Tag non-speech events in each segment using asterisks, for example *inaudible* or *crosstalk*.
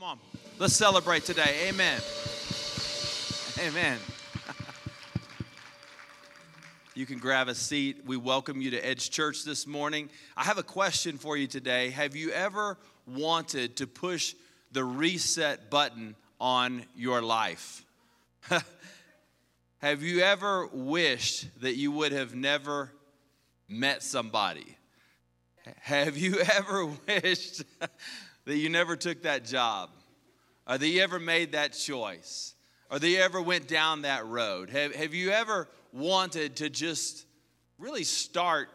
Come on, let's celebrate today. Amen. Amen. *laughs* You can grab a seat. We welcome you to Edge Church this morning. I have a question for you today. Have you ever wanted to push the reset button on your life? *laughs* have you ever wished that you would have never met somebody? Have you ever *laughs* wished that you never took that job? Or that you ever made that choice? Or that you ever went down that road? Have, have you ever wanted to just really start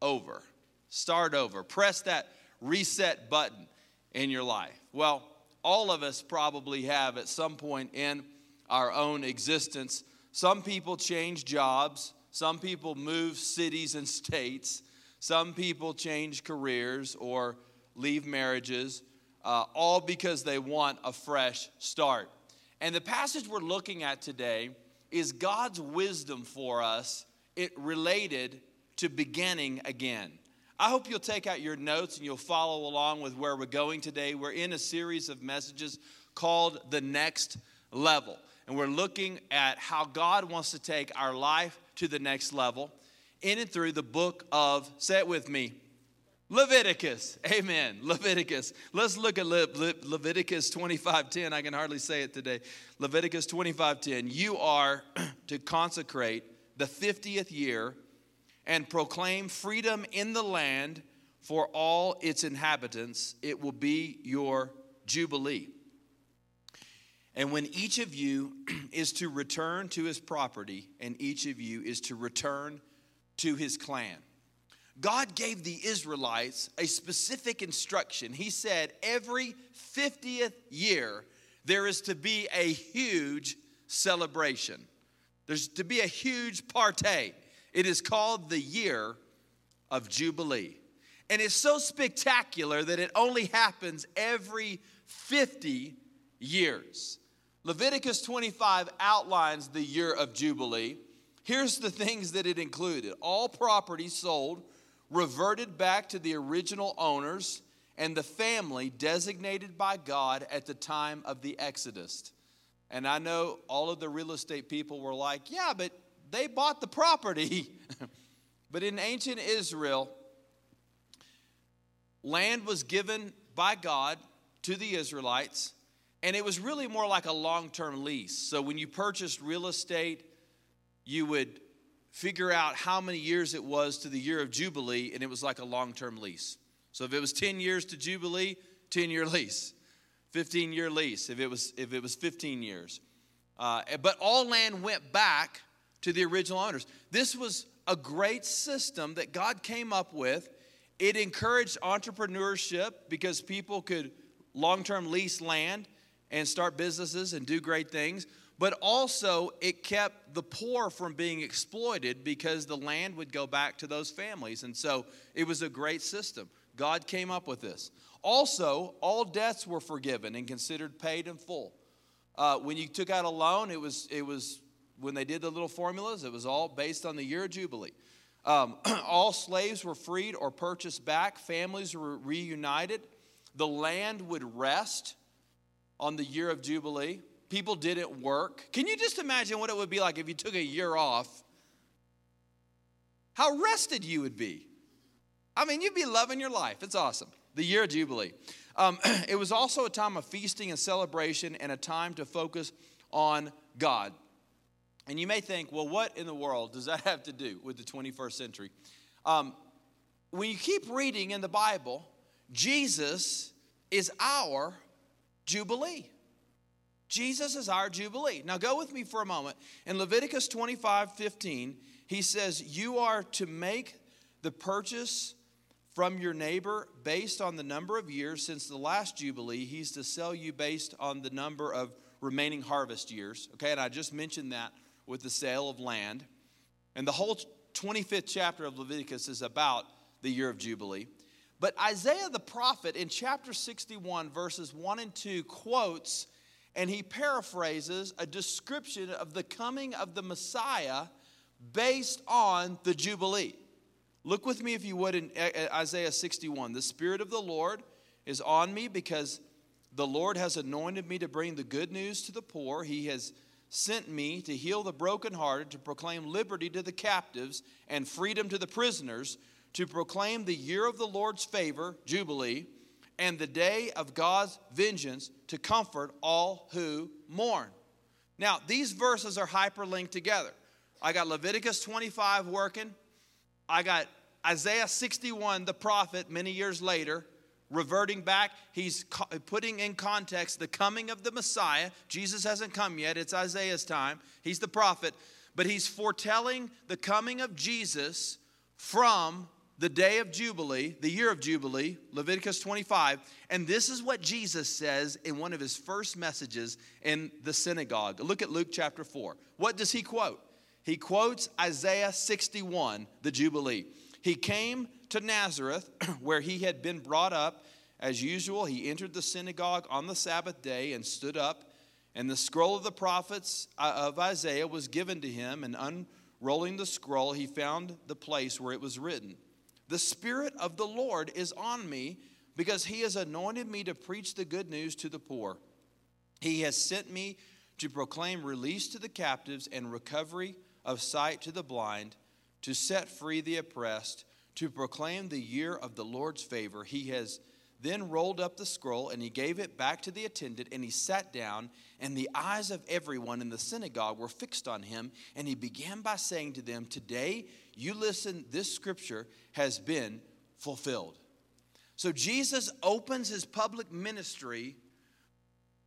over? Start over. Press that reset button in your life. Well, all of us probably have at some point in our own existence. Some people change jobs, some people move cities and states, some people change careers or leave marriages, uh, all because they want a fresh start. And the passage we're looking at today is God's wisdom for us, it related to beginning again. I hope you'll take out your notes and you'll follow along with where we're going today. We're in a series of messages called The Next Level. And we're looking at how God wants to take our life to the next level in and through the book of, say it with me, Leviticus. Amen. Leviticus. Let's look at Le- Le- Leviticus 25:10. I can hardly say it today. Leviticus 25:10. You are *clears throat* to consecrate the 50th year and proclaim freedom in the land for all its inhabitants. It will be your jubilee. And when each of you *clears throat* is to return to his property, and each of you is to return to his clan. God gave the Israelites a specific instruction. He said, every 50th year, there is to be a huge celebration. There's to be a huge party. It is called the year of Jubilee. And it's so spectacular that it only happens every 50 years. Leviticus 25 outlines the year of Jubilee. Here's the things that it included all property sold reverted back to the original owners and the family designated by God at the time of the Exodus. And I know all of the real estate people were like, yeah, but they bought the property. *laughs* but in ancient Israel, land was given by God to the Israelites, and it was really more like a long term lease. So when you purchased real estate, you would figure out how many years it was to the year of Jubilee, and it was like a long term lease. So if it was 10 years to Jubilee, 10 year *laughs* lease. 15 year lease if it was, if it was 15 years. Uh, but all land went back to the original owners. This was a great system that God came up with. It encouraged entrepreneurship because people could long term lease land and start businesses and do great things but also it kept the poor from being exploited because the land would go back to those families. And so it was a great system. God came up with this. Also, all debts were forgiven and considered paid in full. Uh, when you took out a loan, it was, it was, when they did the little formulas, it was all based on the year of Jubilee. Um, *clears throat* all slaves were freed or purchased back, families were reunited, the land would rest on the year of Jubilee people didn't work. Can you just imagine what it would be like if you took a year off? How rested you would be. I mean, you'd be loving your life. It's awesome. The year of Jubilee. Um, *clears throat* it was also a time of feasting and celebration and a time to focus on God. And you may think, well, what in the world does that *laughs* have to do with the 21st century? Um, when you keep reading in the Bible, Jesus is our Jubilee. Jesus is our Jubilee. Now go with me for a moment. In Leviticus 25 15, he says, You are to make the purchase from your neighbor based on the number of years since the last Jubilee. He's to sell you based on the number of remaining harvest years. Okay, and I just mentioned that with the sale of land. And the whole 25th chapter of Leviticus is about the year of Jubilee. But Isaiah the prophet in chapter 61, verses 1 and 2, quotes and he paraphrases a description of the coming of the Messiah based on the Jubilee. Look with me, if you would, in Isaiah 61. The Spirit of the Lord is on me because the Lord has anointed me to bring the good news to the poor. He has sent me to heal the brokenhearted, to proclaim liberty to the captives and freedom to the prisoners, to proclaim the year of the Lord's favor, Jubilee, and the day of God's vengeance, to comfort all who mourn. Now, these verses are hyperlinked together. I got Leviticus 25 working, I got Isaiah 61, the prophet, many years later, reverting back. He's putting in context the coming of the Messiah. Jesus hasn't come yet, it's Isaiah's time. He's the prophet, but he's foretelling the coming of Jesus from the day of Jubilee, the year of Jubilee, Leviticus 25. And this is what Jesus says in one of his first messages in the synagogue. Look at Luke chapter 4. What does he quote? He quotes Isaiah 61, the Jubilee. He came to Nazareth, *clears throat* where he had been brought up. As usual, he entered the synagogue on the Sabbath day and stood up. And the scroll of the prophets uh, of Isaiah was given to him. And unrolling the scroll, he found the place where it was written The Spirit of the Lord is on me, because he has anointed me to preach the good news to the poor. He has sent me to proclaim release to the captives and recovery of sight to the blind, to set free the oppressed to proclaim the year of the Lord's favor. He has then rolled up the scroll and he gave it back to the attendant and he sat down and the eyes of everyone in the synagogue were fixed on him and he began by saying to them today you listen this scripture has been fulfilled so jesus opens his public ministry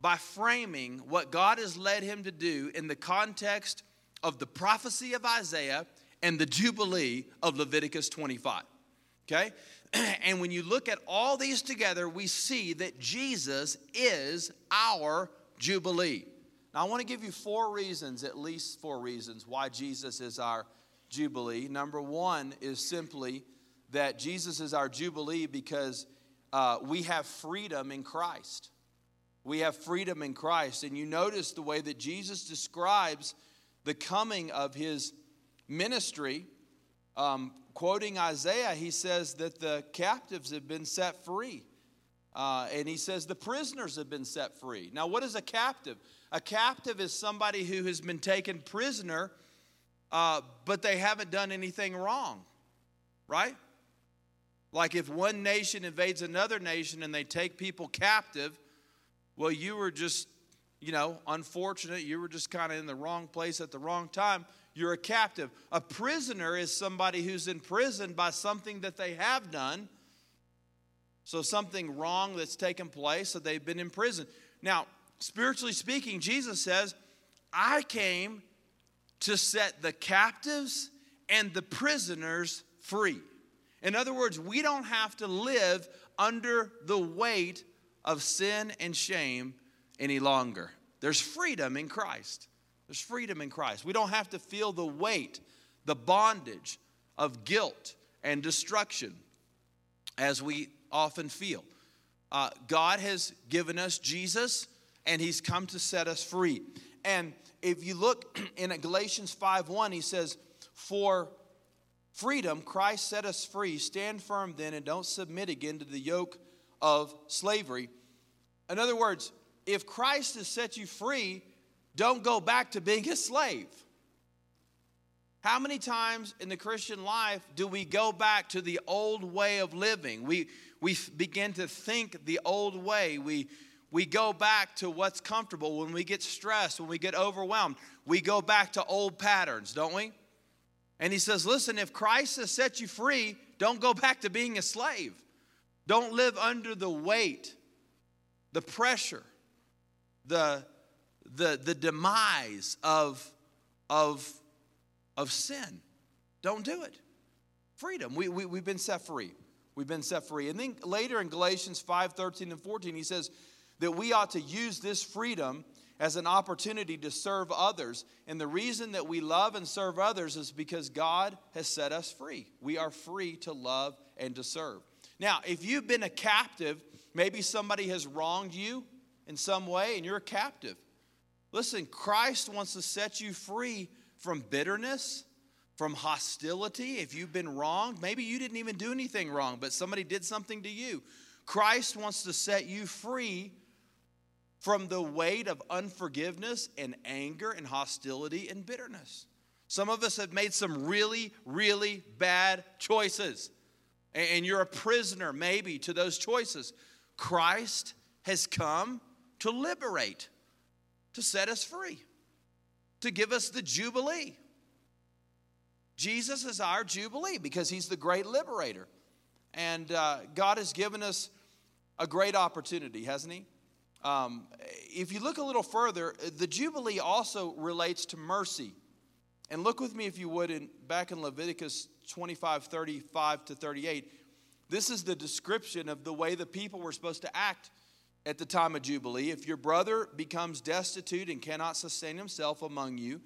by framing what god has led him to do in the context of the prophecy of isaiah and the Jubilee of Leviticus 25. Okay? *clears throat* And when you look at all these together, we see that Jesus is our Jubilee. Now, I want to give you four reasons, at least four reasons, why Jesus is our Jubilee. Number one is simply that Jesus is our Jubilee because uh, we have freedom in Christ. We have freedom in Christ. And you notice the way that Jesus describes the coming of his ministry, um, quoting Isaiah, he says that the captives have been set free. Uh, and he says the prisoners have been set free. Now, what is a captive? A captive is somebody who has been taken prisoner, uh, but they haven't done anything wrong, right? Like if one nation invades another nation and they take people captive, well, you were just, you know, unfortunate. You were just kind of in the wrong place at the wrong time you're a captive. A prisoner is somebody who's in prison by something that they have done. So, something wrong that's taken place, so they've been imprisoned. Now, spiritually speaking, Jesus says, I came to set the captives and the prisoners free. In other words, we don't have to live under the weight of sin and shame any longer. There's freedom in Christ. There's freedom in Christ. We don't have to feel the weight, the bondage of guilt and destruction as we often feel. Uh, God has given us Jesus and he's come to set us free. And if you look *clears throat* in Galatians 5:1, he says, For freedom Christ set us free. Stand firm then and don't submit again to the yoke of slavery. In other words, if Christ has set you free, don't go back to being a slave. How many times in the Christian life do we go back to the old way of living? We, we begin to think the old way. We, we go back to what's comfortable when we get stressed, when we get overwhelmed. We go back to old patterns, don't we? And he says, Listen, if Christ has set you free, don't go back to being a slave. Don't live under the weight, the pressure, the, the, the demise of, of, of sin. Don't do it. Freedom. We, we, we've been set free. We've been set free. And then later in Galatians 5 13 and 14, he says that we ought to use this freedom as an opportunity to serve others. And the reason that we love and serve others is because God has set us free. We are free to love and to serve. Now, if you've been a captive, maybe somebody has wronged you in some way and you're a captive. Listen, Christ wants to set you free from bitterness, from hostility. If you've been wronged, maybe you didn't even do anything wrong, but somebody did something to you. Christ wants to set you free from the weight of unforgiveness and anger and hostility and bitterness. Some of us have made some really, really bad choices, and you're a prisoner maybe to those choices. Christ has come to liberate, to set us free, to give us the Jubilee. Jesus is our Jubilee because he's the great liberator. And uh, God has given us a great opportunity, hasn't he? Um, if you look a little further, the Jubilee also relates to mercy. And look with me, if you would, in, back in Leviticus 25 35 to 38. This is the description of the way the people were supposed to act at the time of Jubilee. If your brother becomes destitute and cannot sustain himself among you,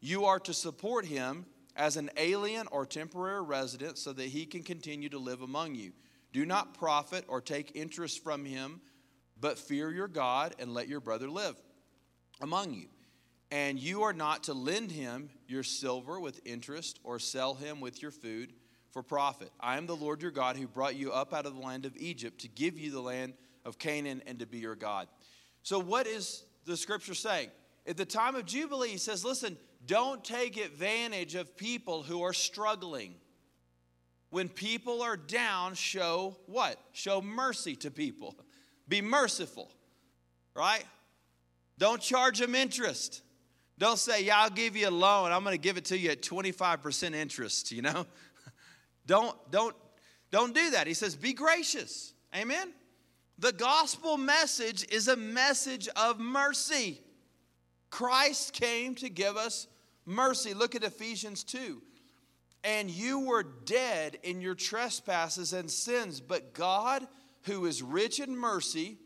you are to support him as an alien or temporary resident so that he can continue to live among you. Do not profit or take interest from him but fear your God and let your brother live among you. And you are not to lend him your silver with interest or sell him with your food for profit. I am the Lord your God who brought you up out of the land of Egypt to give you the land of Canaan and to be your God. So, what is the scripture saying? At the time of Jubilee, he says, listen, don't take advantage of people who are struggling. When people are down, show what? Show mercy to people. Be merciful, right? Don't charge them interest. Don't say, yeah, I'll give you a loan. I'm going to give it to you at 25% interest, you know? *laughs* don't, don't, don't do that. He says, be gracious. Amen? The gospel message is a message of mercy. Christ came to give us mercy. Look at Ephesians 2. And you were dead in your trespasses and sins, but God, who is rich in mercy,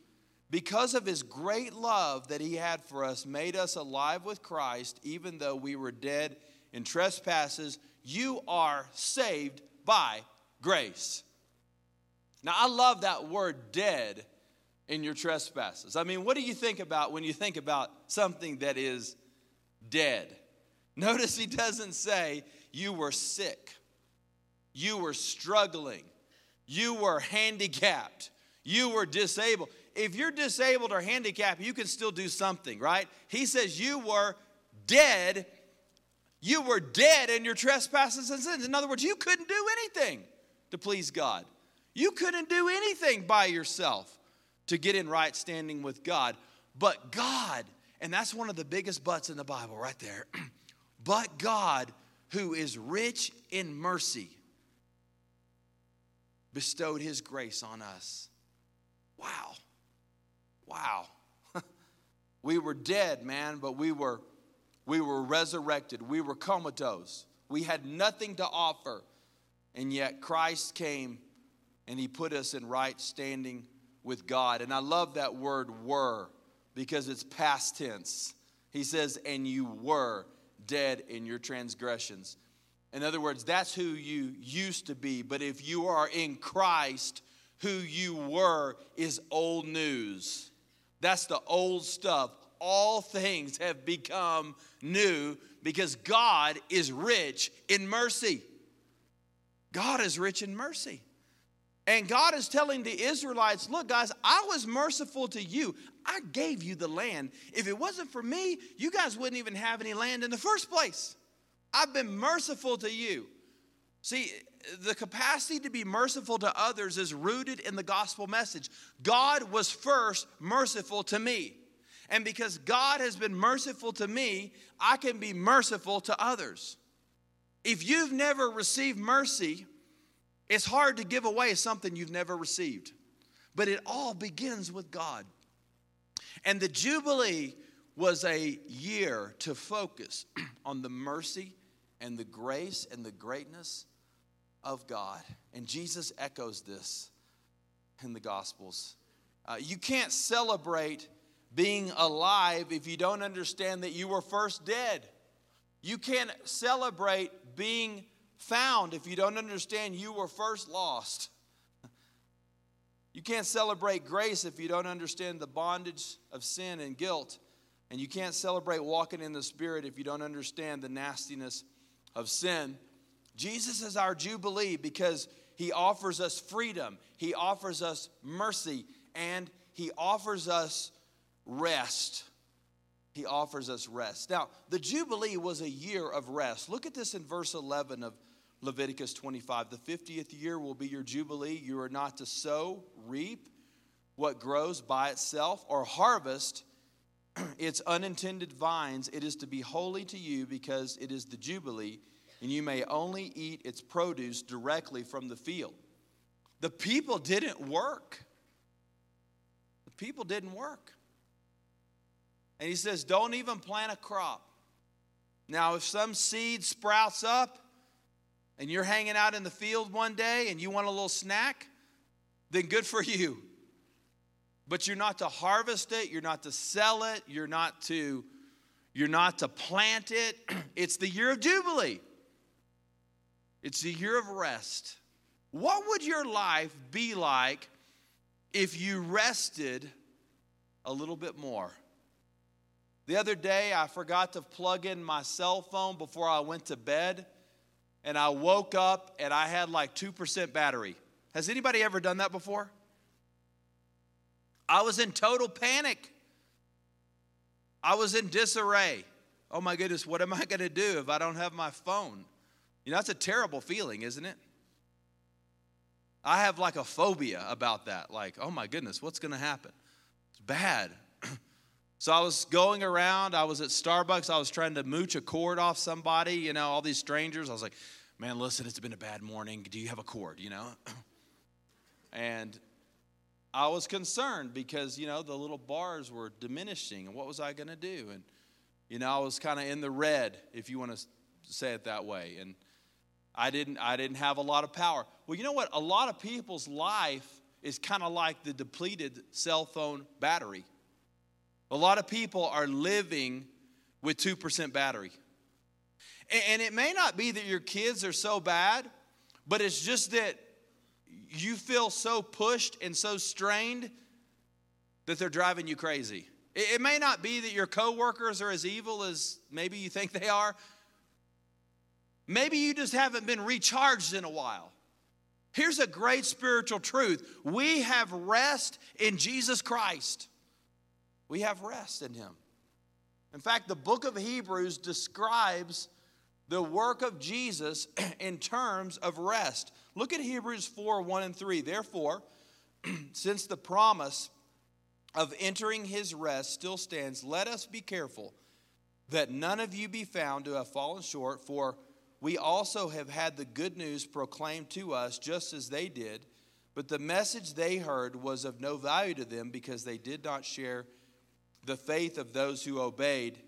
because of his great love that he had for us, made us alive with Christ, even though we were dead in trespasses. You are saved by grace. Now, I love that word dead in your trespasses. I mean, what do you think about when you think about something that is dead? *laughs* Notice he doesn't say you were sick, you were struggling, you were handicapped, you were disabled. If you're disabled or handicapped, you can still do something, right? He says you were dead. You were dead in your trespasses and sins. In other words, you couldn't do anything to please God. You couldn't do anything by yourself to get in right standing with God. But God, and that's one of the biggest buts in the Bible right there. *clears throat* but God, who is rich in mercy, bestowed his grace on us. Wow. Wow. *laughs* we were dead, man, but we were we were resurrected. We were comatose. We had nothing to offer. And yet Christ came and he put us in right standing with God. And I love that word were because it's past tense. He says, and you were dead in your transgressions. In other words, that's who you used to be. But if you are in Christ, who you were is old news. That's the old stuff. All things have become new because God is rich in mercy. God is rich in mercy. And God is telling the Israelites, look, guys, I was merciful to you. I gave you the land. If it wasn't for me, you guys wouldn't even have any land in the first place. I've been merciful to you. See, the capacity to be merciful to others is rooted in the gospel message. God was first merciful to me. And because God has been merciful to me, I can be merciful to others. If you've never received mercy, it's hard to give away something you've never received. But it all begins with God. And the Jubilee was a year to focus *clears throat* on the mercy and the grace and the greatness of God. And Jesus echoes this in the Gospels. Uh, you can't celebrate being alive if you don't understand that you were first dead. You can't celebrate being found if you don't understand you were first lost. You can't celebrate grace if you don't understand the bondage of sin and guilt. And you can't celebrate walking in the Spirit if you don't understand the nastiness of sin. Jesus is our Jubilee because he offers us freedom, he offers us mercy, and he offers us rest. He offers us rest. Now, the Jubilee was a year of rest. Look at this in verse 11 of Leviticus 25. The 50th year will be your Jubilee. You are not to sow, reap what grows by itself, or harvest *clears throat* its unintended vines. It is to be holy to you because it is the Jubilee, and you may only eat its produce directly from the field. The people didn't work. The people didn't work. And he says, don't even plant a crop. Now, if some seed sprouts up and you're hanging out in the field one day and you want a little snack, then good for you. But you're not to harvest it, you're not to sell it, you're not to you're not to plant it. *clears throat* It's the year of jubilee. It's the year of rest. What would your life be like if you rested a little bit more? The other day, I forgot to plug in my cell phone before I went to bed, and I woke up and I had like 2% battery. Has anybody ever done that before? I was in total panic. I was in disarray. Oh my goodness, what am I *laughs* going to do if I don't have my phone? You know, that's a terrible feeling, isn't it? I have like a phobia about that. Like, oh my goodness, what's going to happen? It's bad. *clears throat* so I was going around. I was at Starbucks. I was trying to mooch a cord off somebody, you know, all these strangers. I was like, man, listen, it's been a bad morning. Do you have a cord, you know? *clears throat* and I was concerned because, you know, the little bars were diminishing. And what was I going to do? And, you know, I was kind of in the red, if you want to say it that way. And I didn't, I didn't have a lot of power. Well, you know what? A lot of people's life is kind of like the depleted cell phone battery. A lot of people are living with 2% battery. And it may not be that your kids are so bad, but it's just that you feel so pushed and so strained that they're driving you crazy. It may not be that your coworkers are as evil as maybe you think they are, Maybe you just haven't been recharged in a while. Here's a great spiritual truth we have rest in Jesus Christ. We have rest in Him. In fact, the book of Hebrews describes the work of Jesus *clears throat* in terms of rest. Look at Hebrews 4 1 and 3. Therefore, *clears throat* since the promise of entering his rest still stands, let us be careful that none of you be found to have fallen short, for we also have had the good news proclaimed to us just as they did, but the message they heard was of no value to them because they did not share the faith of those who obeyed.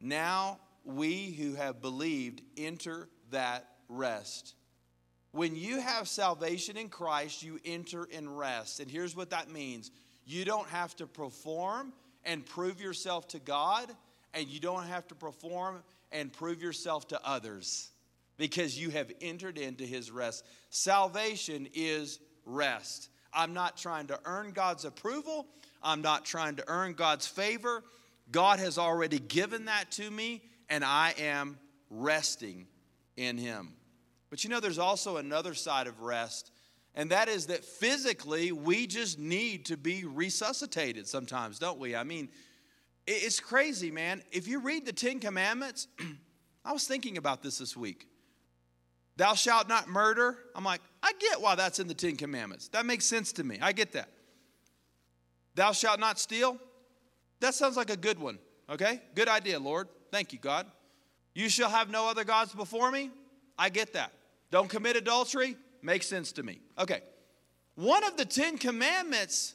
Now we who have believed enter that rest. When you have salvation in Christ, you enter in rest. And here's what that means you don't have to perform and prove yourself to God, and you don't have to perform and prove yourself to others because you have entered into his rest. Salvation is rest. I'm not trying to earn God's approval, I'm not trying to earn God's favor. God has already given that to me, and I am resting in him. But you know, there's also another side of rest, and that is that physically we just need to be resuscitated sometimes, don't we? I mean, it's crazy, man. If you read the Ten Commandments, *clears throat* I was thinking about this this week. Thou shalt not murder. I'm like, I get why that's in the Ten Commandments. That makes sense to me. I get that. Thou shalt not steal. That sounds like a good one. Okay? Good idea, Lord. Thank you, God. You shall have no other gods before me. I get that. Don't commit adultery. Makes sense to me. Okay. One of the Ten Commandments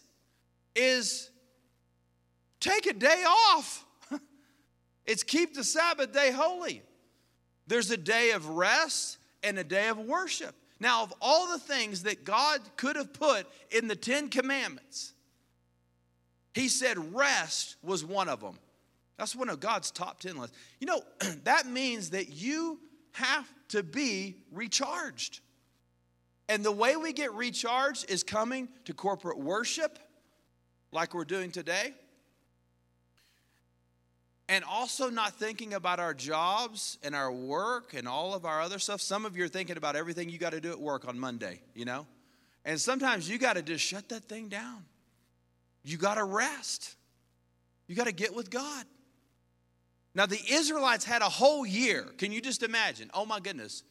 is Take a day off. *laughs* it's keep the Sabbath day holy. There's a day of rest and a day of worship. Now, of all the things that God could have put in the Ten Commandments, He said rest was one of them. That's one of God's top 10 lists. You know, *clears throat* that means that you have to be recharged. And the way we get recharged is coming to corporate worship, like we're doing today and also not thinking about our jobs and our work and all of our other stuff. Some of you are thinking about everything you got to do at work on Monday, you know? And sometimes you got to just shut that thing down. You got to rest. You got to get with God. Now, the Israelites had a whole year. Can you just imagine? Oh my goodness.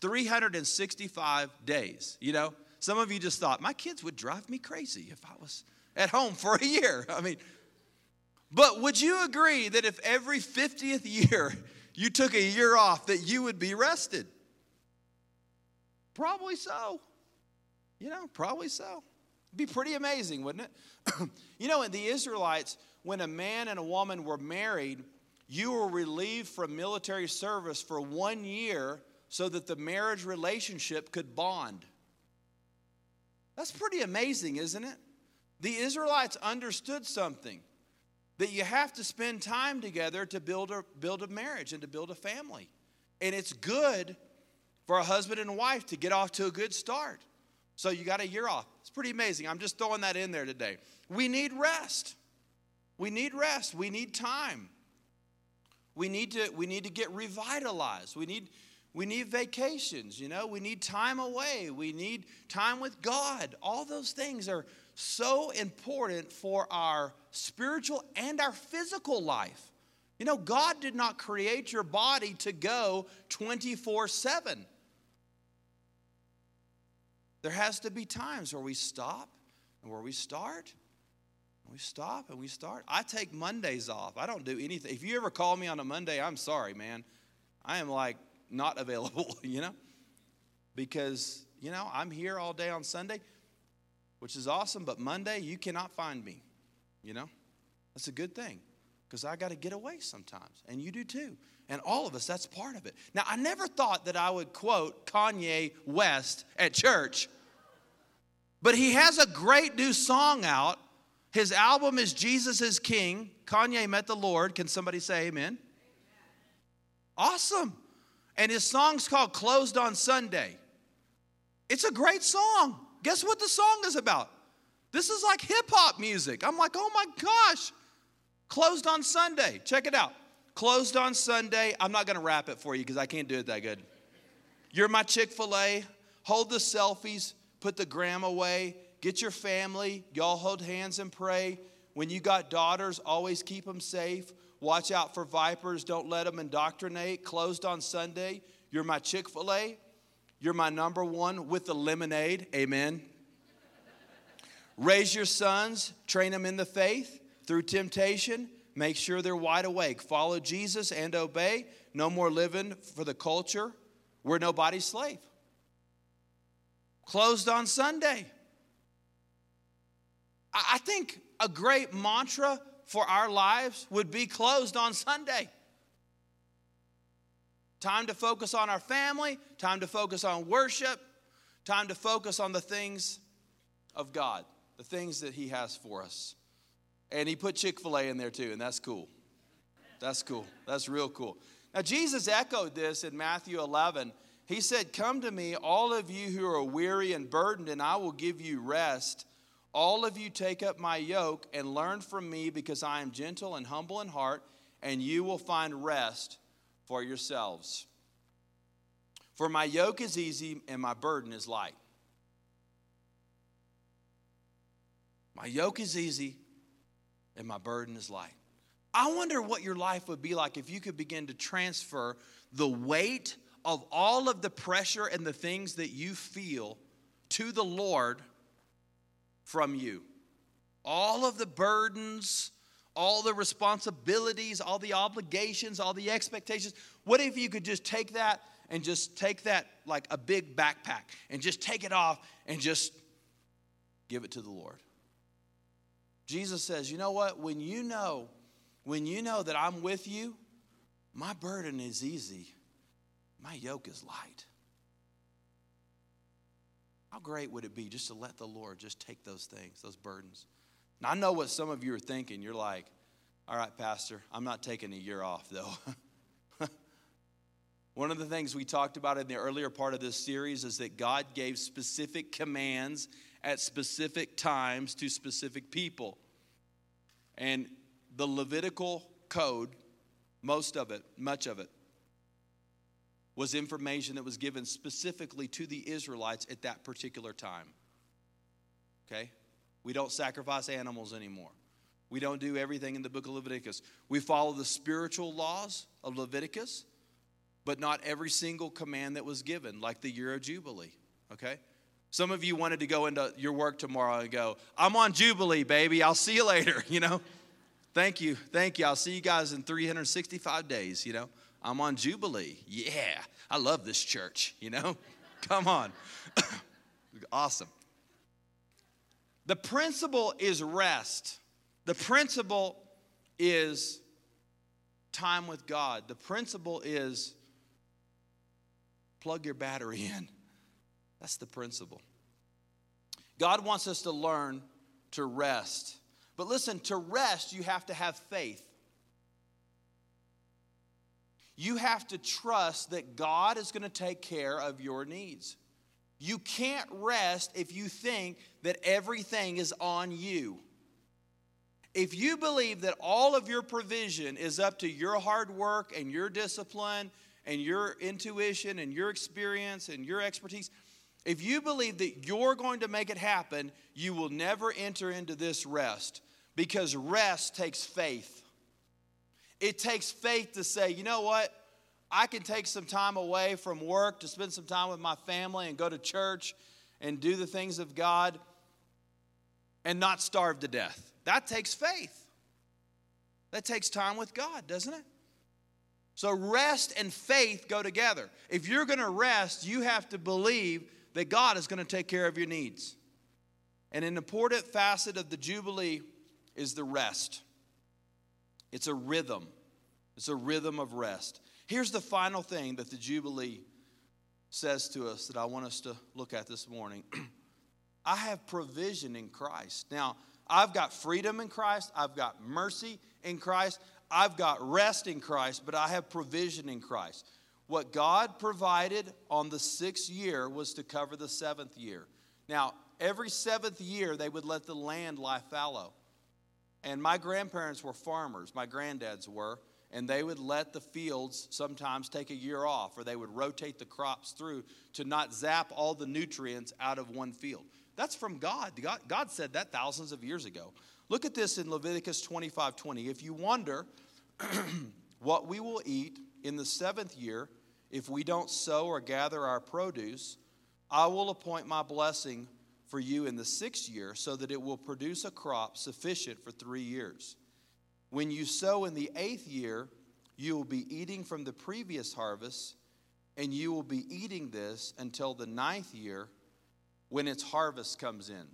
365 days. You know, some of you just thought, my kids would drive me crazy if I was at home for a year. *laughs* I mean, but would you agree that if every 50th year you took a year off, that you would be rested? Probably so. You know, probably so. It'd be pretty amazing, wouldn't it? *clears throat* you know, in the Israelites, when a man and a woman were married, you were relieved from military service for one year so that the marriage relationship could bond. That's pretty amazing, isn't it? The Israelites understood something that you have to spend time together to build a, build a marriage and to build a family. And it's good for a husband and wife to get off to a good start. So you got a year off. It's pretty amazing. I'm just throwing that in there today. We need rest. We need rest. We need time. We need to, we need to get revitalized. We need, we need vacations, you know, we need time away. We need time with God. All those things are so important for our spiritual and our physical life. You know, God did not create your body to go 24 7. There has to be times where we stop and where we start we stop and we start. I take Mondays off. I don't do anything. If you ever call me on a Monday, I'm sorry, man. I am like not *laughs* available, you know? Because, you know, I'm here all day on Sunday, which is awesome, but Monday, you cannot find me, you know? That's a good thing because I got to get away sometimes, and you do too. And all of us, that's part of it. Now, I never thought that I would quote Kanye West at church, but he has a great new song out his album is Jesus is King. Kanye met the Lord. Can somebody say amen? Awesome. And his song's called Closed on Sunday. It's a great song. Guess what the song is about? This is like hip hop music. I'm like, oh my gosh. Closed on Sunday. Check it out. Closed on Sunday. I'm not going to rap it for you because I can't do it that good. You're my Chick fil A. Hold the selfies. Put the gram away. Get your family, y'all hold hands and pray. When you got daughters, always keep them safe. Watch out for vipers, don't let them indoctrinate. Closed on Sunday. You're my Chick fil A. You're my number one with the lemonade. Amen. Raise your sons, train them in the faith through temptation. Make sure they're wide awake. Follow Jesus and obey. No more living for the culture. We're nobody's slave. Closed on Sunday. I think a great mantra for our lives would be closed on Sunday. Time to focus on our family, time to focus on worship, time to focus on the things of God, the things that He has for us. And He put Chick fil A in there too, and that's cool. That's cool. That's real cool. Now, Jesus echoed this in Matthew 11. He said, Come to me, all of you who are weary and burdened, and I will give you rest. All of you take up my yoke and learn from me because I am gentle and humble in heart, and you will find rest for yourselves. For my yoke is easy and my burden is light. My yoke is easy and my burden is light. I wonder what your life would be like if you could begin to transfer the weight of all of the pressure and the things that you feel to the Lord from you. All of the burdens, all the responsibilities, all the obligations, all the expectations. What if you could just take that and just take that like a big backpack and just take it off and just give it to the Lord? Jesus says, you know what? When you know, when you know that I'm with you, my burden is easy, my yoke is light. How great would it be just to let the Lord just take those things, those burdens? Now, I know what some of you are thinking. You're like, all right, Pastor, I'm not taking a year off, though. *laughs* One of the things we talked about in the earlier part of this series is that God gave specific commands at specific times to specific people. And the Levitical code, most of it, much of it, was information that was given specifically to the Israelites at that particular time. Okay? We don't sacrifice animals anymore. We don't do everything in the book of Leviticus. We follow the spiritual laws of Leviticus, but not every single command that was given, like the year of Jubilee. Okay? Some of you wanted to go into your work tomorrow and go, I'm on Jubilee, baby. I'll see you later, *laughs* you know? Thank you. Thank you. I'll see you guys in 365 days, you know? I'm on Jubilee. Yeah. I love this church, you know? *laughs* Come on. *coughs* awesome. The principle is rest. The principle is time with God. The principle is plug your battery *laughs* in. That's the principle. God wants us to learn to rest. But listen, to rest, you have to have faith. You have to trust that God is going to take care of your needs. You can't rest if you think that everything is on you. If you believe that all of your provision is up to your hard work and your discipline and your intuition and your experience and your expertise, if you believe that you're going to make it happen, you will never enter into this rest because rest takes faith. It takes faith to say, you know what? I can take some time away from work to spend some time with my family and go to church and do the things of God and not starve to death. That takes faith. That takes time with God, doesn't it? So, rest and faith go together. If you're going to rest, you have to believe that God is going to take care of your needs. And an important facet of the Jubilee is the rest. It's a rhythm, it's a rhythm of rest. Here's the final thing that the Jubilee says to us that I want us to look at this morning *clears throat* I have provision in Christ. Now, I've got freedom in Christ, I've got mercy in Christ, I've got rest in Christ, but I have provision in Christ. What God provided on the sixth year was to cover the seventh year. Now, every seventh year, they would let the land lie fallow. And my grandparents were farmers, my granddads were, and they would let the fields sometimes take a year off, or they would rotate the crops through to not zap all the nutrients out of one field. That's from God. God, God said that thousands of years ago. Look at this in Leviticus 25 20. If you wonder *clears throat* what we will eat in the seventh year, if we don't sow or gather our produce, I will appoint my blessing for you in the sixth year, so that it will produce a crop sufficient for three years. When you sow in the eighth year, you will be eating from the previous harvest, and you will be eating this until the ninth year when its harvest comes in.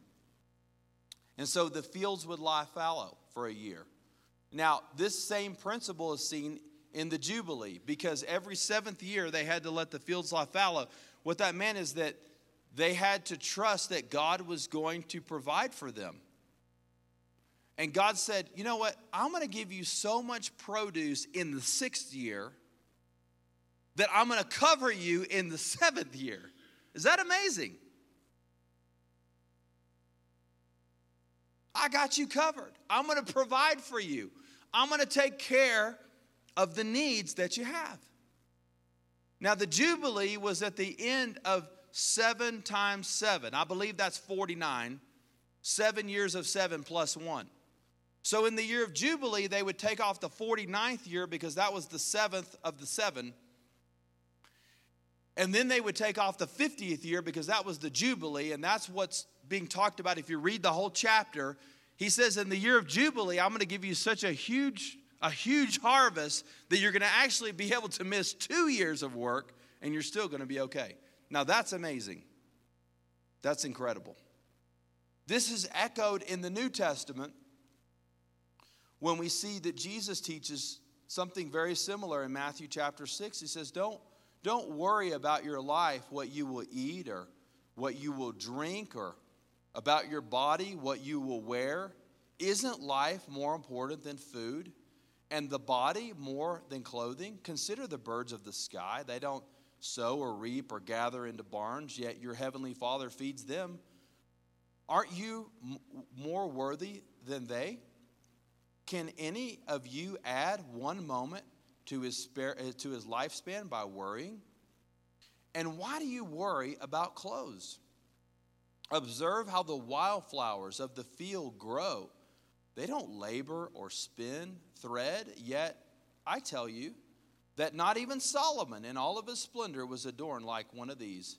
And so the fields would lie fallow for a year. Now, this same principle is seen in the Jubilee because every seventh year they had to let the fields lie fallow. What that meant is that they had to trust that God was going to provide for them. And God said, You know what? I'm going to give you so much produce in the sixth year that I'm going to cover you in the seventh year. Is that amazing? I got you covered. I'm going to provide for you. I'm going to take care of the needs that you have. Now, the Jubilee was at the end of seven times seven. I believe that's 49. Seven years of seven plus one. So, in the year of Jubilee, they would take off the 49th year because that was the seventh of the seven. And then they would take off the 50th year because that was the Jubilee. And that's what's being talked about. If you read the whole chapter, he says, In the year of Jubilee, I'm going to give you such a huge a huge harvest that you're going to actually be able to miss two years of work and you're still going to be okay. Now, that's amazing. That's incredible. This is echoed in the New Testament when we see that Jesus teaches something very similar in Matthew chapter 6. He says, Don't, don't worry about your life, what you will eat or what you will drink, or about your body, what you will wear. Isn't life more important than food? and the body more than clothing? Consider the birds of the sky. They don't sow or reap or gather into barns, yet your heavenly Father feeds them. Aren't you m- more worthy than they? Can any of you add one moment to his, spare, uh, to his lifespan by worrying? And why do you worry about clothes? Observe how the wildflowers of the field grow. they don't labor or spin thread, yet I tell you that not even Solomon in all of his splendor was adorned like one of these.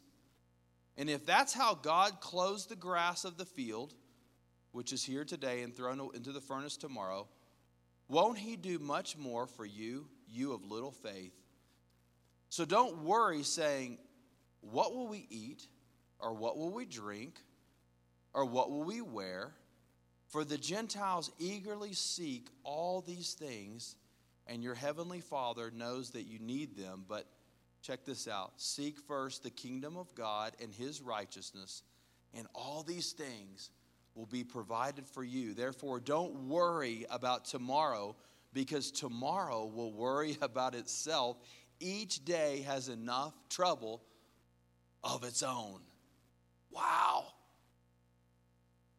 And if that's how God clothes the grass of the field, which is here today and thrown into the furnace tomorrow, won't he do much more for you, you of little faith? So don't worry saying, What will we eat? Or what will we drink? Or what will we wear? For the Gentiles eagerly seek all these things, and your heavenly Father knows that you need them. But check this out seek first the kingdom of God and his righteousness, and all these things will be provided for you. Therefore, don't worry about tomorrow, because tomorrow will worry *laughs* about itself. Each day has enough trouble of its own. Wow.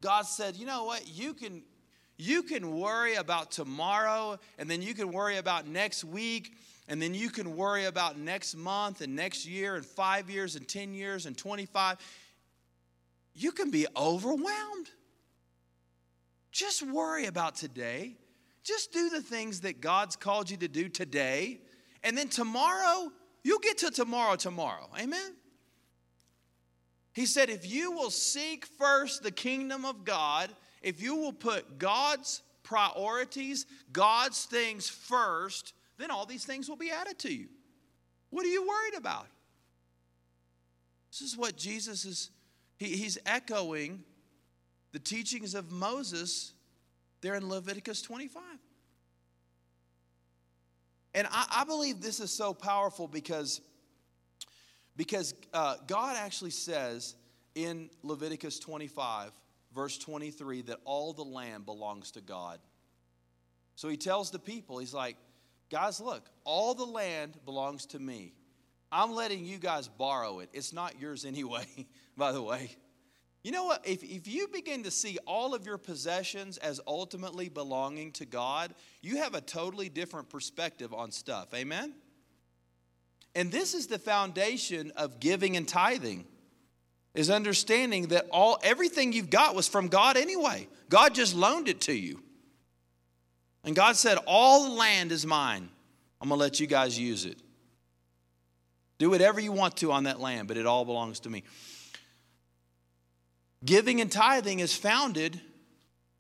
God said, you know what? You can, you can worry about tomorrow, and then you can worry about next week, and then you can worry about next month, and next year, and five years, and 10 years, and 25. You can be overwhelmed. Just worry about today. Just do the things that God's called you to do today. And then tomorrow, you'll get to tomorrow tomorrow. Amen? He said, if you will seek first the kingdom of God, if you will put God's priorities, God's things first, then all these things will be added to you. What are you worried about? This is what Jesus is, he, he's echoing the teachings of Moses there in Leviticus 25. And I, I believe this is so powerful because because uh, God actually says in Leviticus 25, verse 23, that all the land belongs to God. So he tells the people, he's like, guys, look, all the land belongs to me. I'm letting you guys borrow it. It's not yours anyway, *laughs* by the way. You know what? If, if you begin to see all of your possessions as ultimately belonging to God, you have a totally different perspective on stuff. Amen? And this is the foundation of giving and tithing. Is understanding that all everything you've got was from God anyway. God just loaned it to you. And God said, All the land is mine. I'm going to let you guys use it. Do whatever you want to on that land, but it all belongs to me. Giving and tithing is founded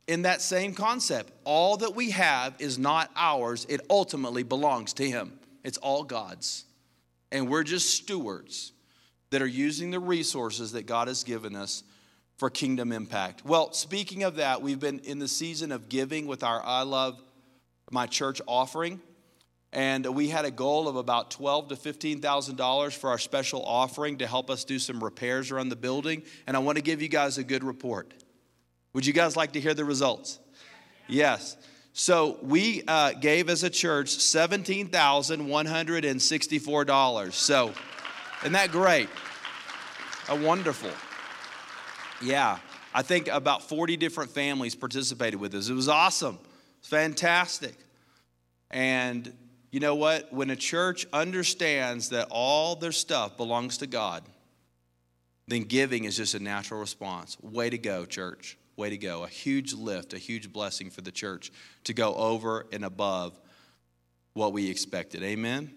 in that same concept. All that we have is not ours, it ultimately belongs to Him. It's all God's. And we're just stewards that are using the resources that God has given us for kingdom impact. Well, speaking of that, we've been in the season of giving with our I Love My Church offering. And we had a goal of about twelve to fifteen thousand dollars for our special offering to help us do some repairs around the building. And I want to give you guys a good report. Would you guys like to hear the results? Yes. So we uh, gave as a church $17,164. So, isn't that great? A wonderful. Yeah, I think about 40 different families participated with us. It was awesome. Fantastic. And you know what? When a church understands that all their stuff belongs to God, then giving is just a natural response. Way to go, church. Way to go. A huge lift, a huge blessing for the church to go over and above what we expected. Amen?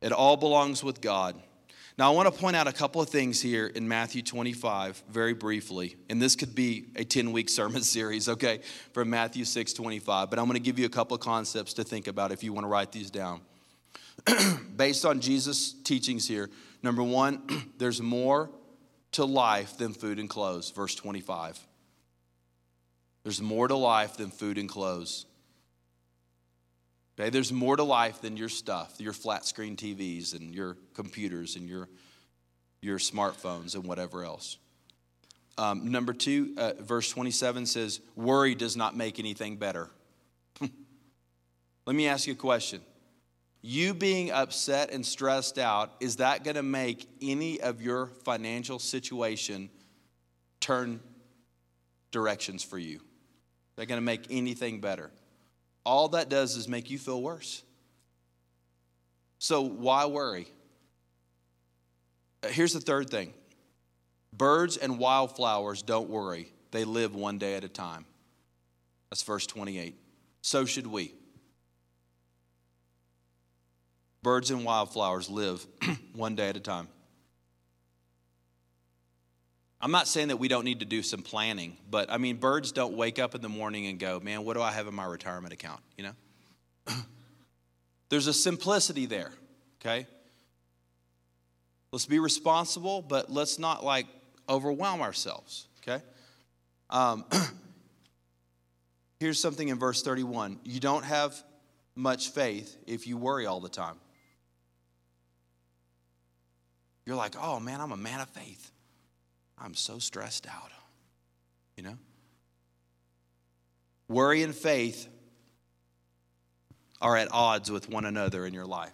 It all belongs with God. Now, I want to point out a couple of things here in Matthew 25 very briefly. And this could be a 10 week *laughs* sermon series, okay, from Matthew 6 25. But I'm going to give you a couple of concepts to think about if you want to write these down. *clears throat* Based on Jesus' teachings here, number one, *clears throat* there's more to life than food and clothes, verse 25. There's more to life than food and clothes. Okay, there's more to life than your stuff, your flat screen TVs and your computers and your, your smartphones and whatever else. Um, number two, uh, verse 27 says, Worry does not make anything better. *laughs* Let me ask you a question. You being upset and stressed out, is that going to make any of your financial situation turn directions for you? They're going to make anything better. All that does is make you feel worse. So why worry? Uh, here's the third thing birds and wildflowers don't worry, they live one day at a time. That's verse 28. So should we. Birds and wildflowers live *clears throat* one day at a time. I'm not saying that we don't need to do some planning, but I mean, birds don't wake up in the morning and go, man, what do I have in my retirement account? You know? *clears throat* There's a simplicity there, okay? Let's be responsible, but let's not like overwhelm ourselves, okay? Um, *clears throat* here's something in verse 31 you don't have much faith if you worry all the time. You're like, oh man, I'm a man of faith. I'm so stressed out. You know? Worry and faith are at odds with one another in your life.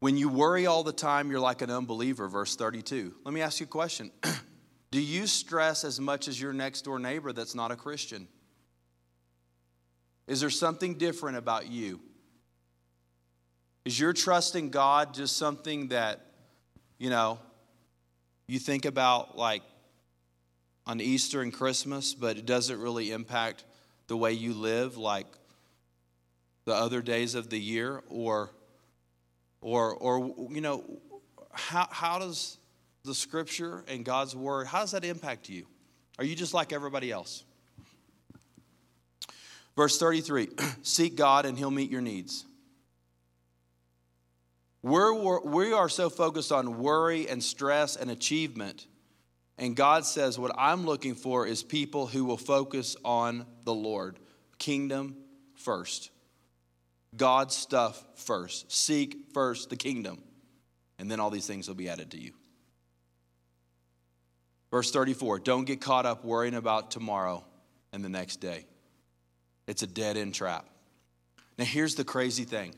When you worry all the time, you're like an unbeliever, verse 32. Let me ask you a question *clears throat* Do you stress as much as your next door neighbor that's not a Christian? Is there something different about you? Is your trust in God just something that, you know, you think about like on Easter and Christmas, but it doesn't really impact the way you live like the other days of the year? Or, or, or you know, how, how does the scripture and God's word, how does that impact you? Are you just like everybody else? Verse 33 *clears throat* Seek God and he'll meet your needs. We're, we are so focused on worry and stress and achievement. And God says, What I'm looking for is people who will focus on the Lord. Kingdom first. God's stuff first. Seek first the kingdom. And then all these things will be added to you. Verse 34 Don't get caught up worrying about tomorrow and the next day. It's a dead end trap. Now, here's the crazy thing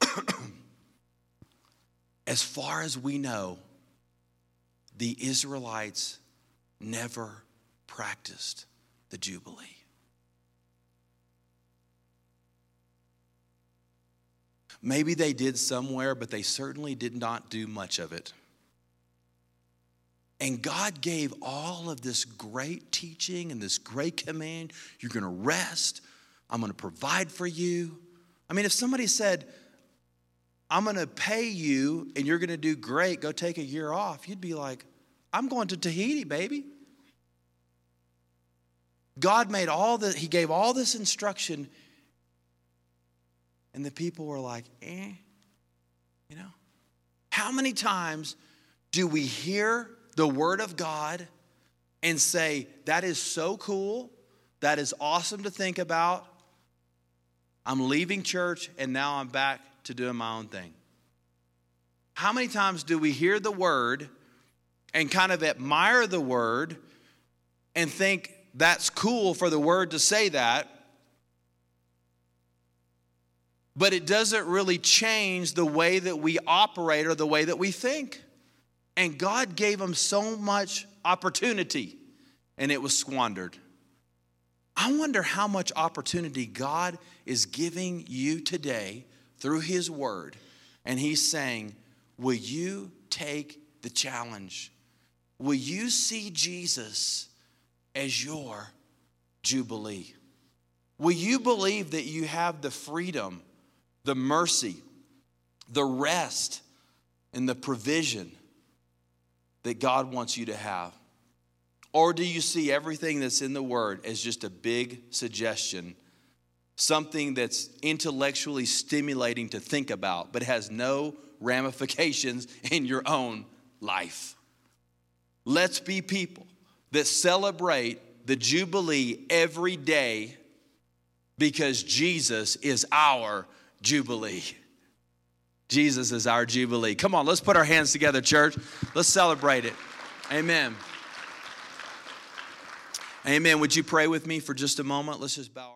*clears throat* as far as we know, the Israelites never practiced the Jubilee. Maybe they did somewhere, but they certainly did not do much of it. And God gave all of this great teaching and this great command. You're going to rest. I'm going to provide for you. I mean, if somebody said, I'm going to pay you and you're going to do great, go take a year off, you'd be like, I'm going to Tahiti, baby. God made all the, He gave all this instruction, and the people were like, eh, you know? How many times do we hear the Word of God and say, that is so cool, that is awesome to think about? I'm leaving church and now I'm back to doing my own thing. How many times do we hear the word and kind of admire the word and think that's cool for the word to say that? But it doesn't really change the way that we operate or the way that we think. And God gave them so much opportunity and it was squandered. I wonder how much opportunity God is giving you today through His Word. And He's saying, Will you take the challenge? Will you see Jesus as your Jubilee? Will you believe that you have the freedom, the mercy, the rest, and the provision that God wants you to have? Or do you see everything that's in the Word as just a big suggestion? Something that's intellectually stimulating to think about, but has no ramifications *laughs* in your own life. Let's be people that celebrate the Jubilee every day because Jesus is our Jubilee. Jesus is our Jubilee. Come on, let's put our hands together, church. Let's celebrate it. Amen. Amen. Would you pray with me for just a moment? Let's just bow.